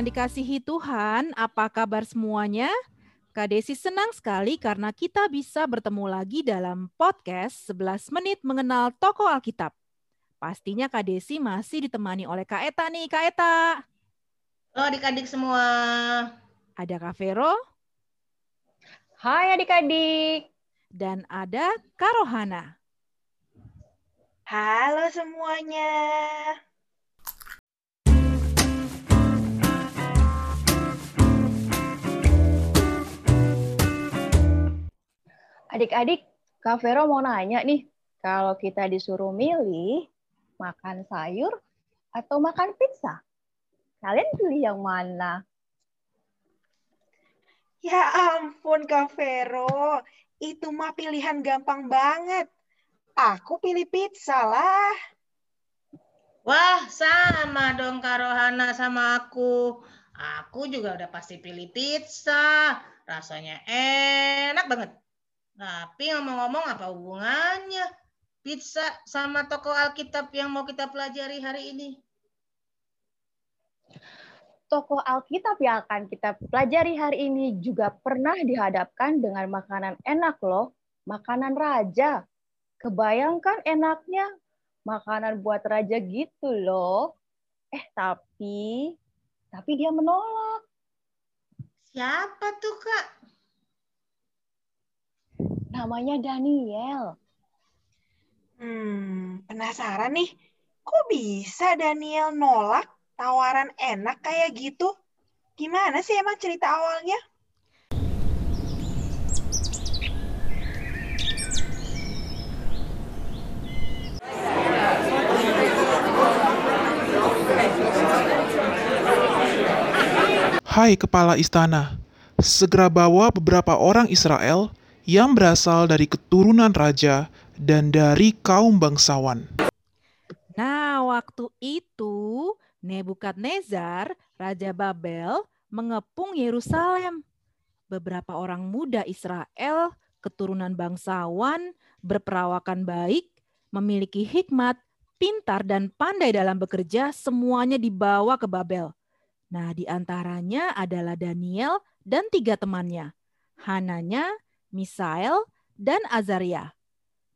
yang dikasihi Tuhan, apa kabar semuanya? Kak Desi senang sekali karena kita bisa bertemu lagi dalam podcast 11 menit mengenal tokoh Alkitab. Pastinya Kak Desi masih ditemani oleh Kak Eta nih, Kak Eta. Halo adik-adik semua. Ada Kak Vero. Hai adik-adik. Dan ada Kak Rohana. Halo semuanya. Adik-adik, Kak Vero mau nanya nih, kalau kita disuruh milih makan sayur atau makan pizza, kalian pilih yang mana? Ya ampun Kak Vero, itu mah pilihan gampang banget. Aku pilih pizza lah. Wah, sama dong Kak Rohana sama aku. Aku juga udah pasti pilih pizza. Rasanya enak banget. Tapi ngomong-ngomong apa hubungannya pizza sama toko Alkitab yang mau kita pelajari hari ini? Tokoh Alkitab yang akan kita pelajari hari ini juga pernah dihadapkan dengan makanan enak loh, makanan raja. Kebayangkan enaknya makanan buat raja gitu loh. Eh tapi, tapi dia menolak. Siapa tuh kak? Namanya Daniel. Hmm, penasaran nih, kok bisa Daniel nolak tawaran enak kayak gitu? Gimana sih emang cerita awalnya? Hai kepala istana, segera bawa beberapa orang Israel yang berasal dari keturunan raja dan dari kaum bangsawan. Nah, waktu itu Nebukadnezar, raja Babel, mengepung Yerusalem. Beberapa orang muda Israel, keturunan bangsawan, berperawakan baik, memiliki hikmat, pintar dan pandai dalam bekerja, semuanya dibawa ke Babel. Nah, di antaranya adalah Daniel dan tiga temannya. Hananya, Misael, dan Azaria.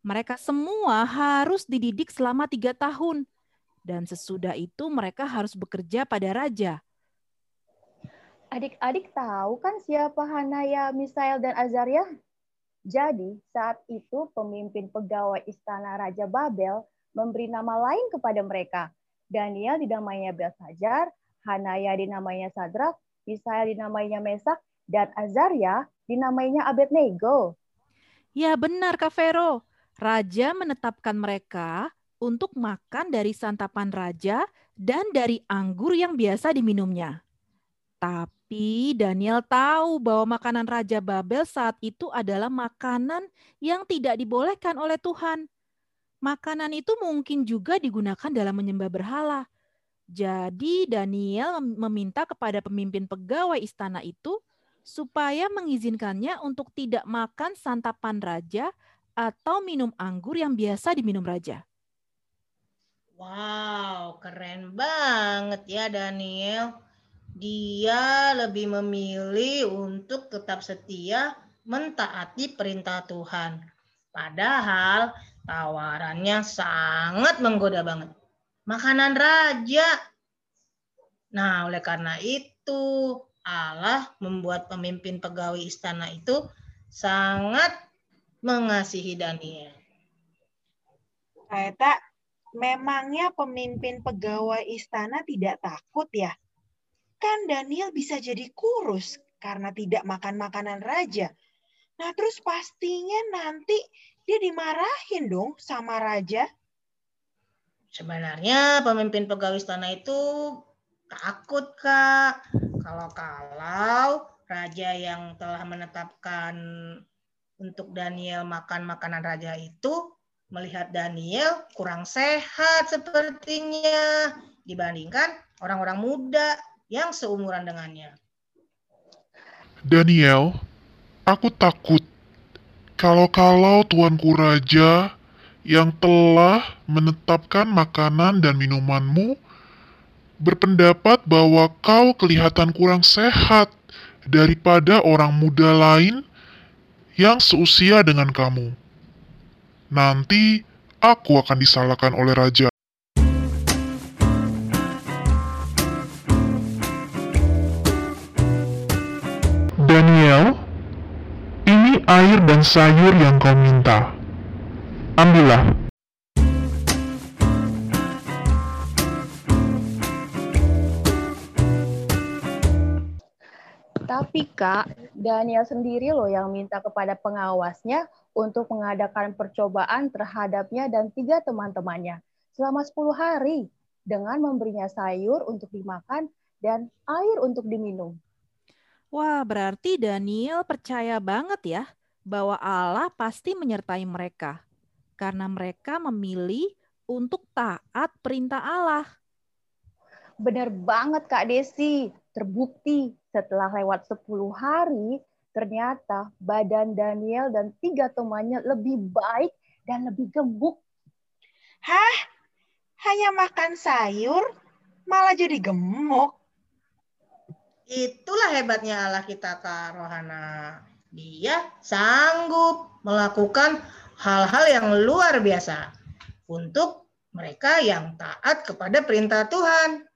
Mereka semua harus dididik selama tiga tahun. Dan sesudah itu mereka harus bekerja pada raja. Adik-adik tahu kan siapa Hanaya, Misael, dan Azaria? Jadi saat itu pemimpin pegawai istana Raja Babel memberi nama lain kepada mereka. Daniel dinamainya Belsajar, Hanaya dinamainya Sadrak, Misael dinamainya Mesak, dan Azaria dinamainya Abednego. Ya benar Kak Vero. Raja menetapkan mereka untuk makan dari santapan raja dan dari anggur yang biasa diminumnya. Tapi Daniel tahu bahwa makanan Raja Babel saat itu adalah makanan yang tidak dibolehkan oleh Tuhan. Makanan itu mungkin juga digunakan dalam menyembah berhala. Jadi Daniel meminta kepada pemimpin pegawai istana itu supaya mengizinkannya untuk tidak makan santapan raja atau minum anggur yang biasa diminum raja. Wow, keren banget ya Daniel. Dia lebih memilih untuk tetap setia mentaati perintah Tuhan. Padahal tawarannya sangat menggoda banget. Makanan raja. Nah, oleh karena itu Allah membuat pemimpin pegawai istana itu sangat mengasihi Daniel. Eta, memangnya pemimpin pegawai istana tidak takut ya? Kan Daniel bisa jadi kurus karena tidak makan makanan raja. Nah terus pastinya nanti dia dimarahin dong sama raja. Sebenarnya pemimpin pegawai istana itu takut kak kalau-kalau raja yang telah menetapkan untuk Daniel makan makanan raja itu melihat Daniel kurang sehat sepertinya dibandingkan orang-orang muda yang seumuran dengannya. Daniel, aku takut kalau-kalau tuanku raja yang telah menetapkan makanan dan minumanmu berpendapat bahwa kau kelihatan kurang sehat daripada orang muda lain yang seusia dengan kamu. Nanti aku akan disalahkan oleh raja. Daniel, ini air dan sayur yang kau minta. Ambillah. Tapi Kak, Daniel sendiri loh yang minta kepada pengawasnya untuk mengadakan percobaan terhadapnya dan tiga teman-temannya selama 10 hari dengan memberinya sayur untuk dimakan dan air untuk diminum. Wah, berarti Daniel percaya banget ya bahwa Allah pasti menyertai mereka karena mereka memilih untuk taat perintah Allah. Benar banget Kak Desi, terbukti setelah lewat 10 hari, ternyata badan Daniel dan tiga temannya lebih baik dan lebih gemuk. Hah? Hanya makan sayur malah jadi gemuk? Itulah hebatnya Allah kita, Kak Rohana. Dia sanggup melakukan hal-hal yang luar biasa untuk mereka yang taat kepada perintah Tuhan.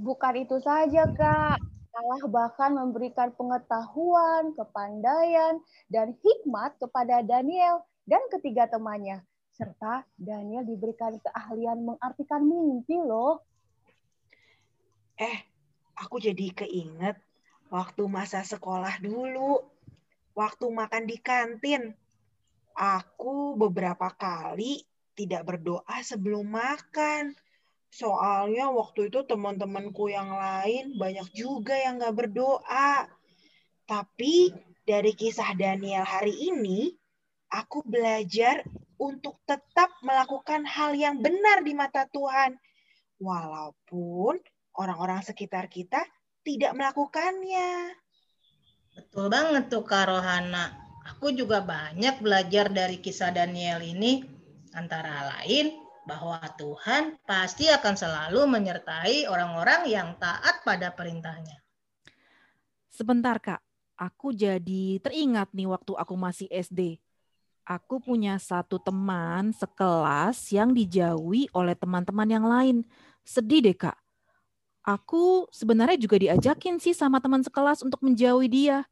Bukan itu saja, Kak. Allah bahkan memberikan pengetahuan, kepandaian, dan hikmat kepada Daniel dan ketiga temannya. Serta Daniel diberikan keahlian mengartikan mimpi loh. Eh, aku jadi keinget waktu masa sekolah dulu. Waktu makan di kantin. Aku beberapa kali tidak berdoa sebelum makan Soalnya waktu itu teman-temanku yang lain banyak juga yang nggak berdoa. Tapi dari kisah Daniel hari ini, aku belajar untuk tetap melakukan hal yang benar di mata Tuhan. Walaupun orang-orang sekitar kita tidak melakukannya. Betul banget tuh Kak Rohana. Aku juga banyak belajar dari kisah Daniel ini. Antara lain, bahwa Tuhan pasti akan selalu menyertai orang-orang yang taat pada perintahnya. Sebentar kak, aku jadi teringat nih waktu aku masih SD. Aku punya satu teman sekelas yang dijauhi oleh teman-teman yang lain. Sedih deh kak. Aku sebenarnya juga diajakin sih sama teman sekelas untuk menjauhi dia.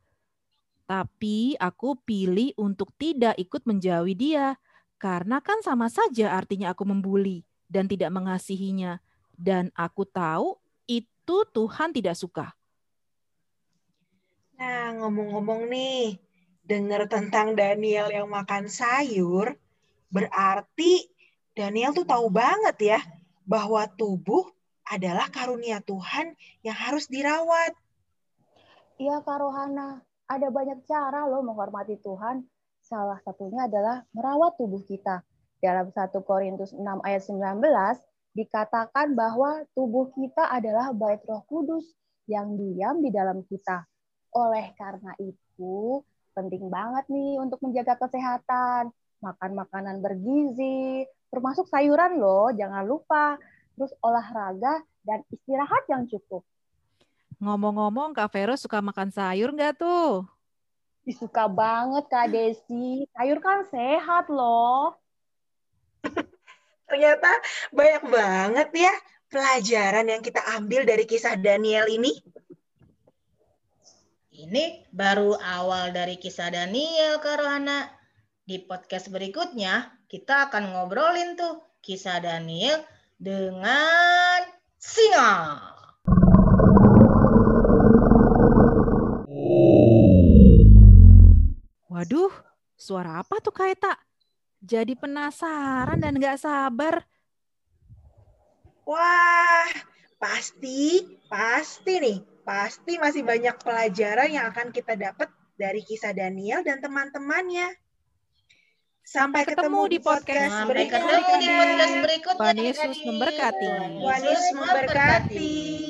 Tapi aku pilih untuk tidak ikut menjauhi dia karena kan sama saja artinya aku membuli dan tidak mengasihinya. Dan aku tahu itu Tuhan tidak suka. Nah, ngomong-ngomong nih, dengar tentang Daniel yang makan sayur, berarti Daniel tuh tahu banget ya bahwa tubuh adalah karunia Tuhan yang harus dirawat. Iya, Kak Rohana. Ada banyak cara loh menghormati Tuhan Salah satunya adalah merawat tubuh kita. Dalam 1 Korintus 6 ayat 19 dikatakan bahwa tubuh kita adalah bait Roh Kudus yang diam di dalam kita. Oleh karena itu, penting banget nih untuk menjaga kesehatan, makan makanan bergizi, termasuk sayuran loh, jangan lupa. Terus olahraga dan istirahat yang cukup. Ngomong-ngomong, Kak Vero suka makan sayur nggak tuh? Suka banget Kak Desi. Sayur kan sehat loh. Ternyata banyak banget ya pelajaran yang kita ambil dari kisah Daniel ini. Ini baru awal dari kisah Daniel, Kak Rohana. Di podcast berikutnya, kita akan ngobrolin tuh kisah Daniel dengan singa. Waduh, suara apa tuh Kaita? Jadi penasaran dan gak sabar. Wah, pasti, pasti nih, pasti masih banyak pelajaran yang akan kita dapat dari kisah Daniel dan teman-temannya. Sampai ketemu, ketemu di podcast berikutnya. Sampai ketemu di podcast berikutnya. Tuhan Yesus memberkati. Tuhan Yesus memberkati.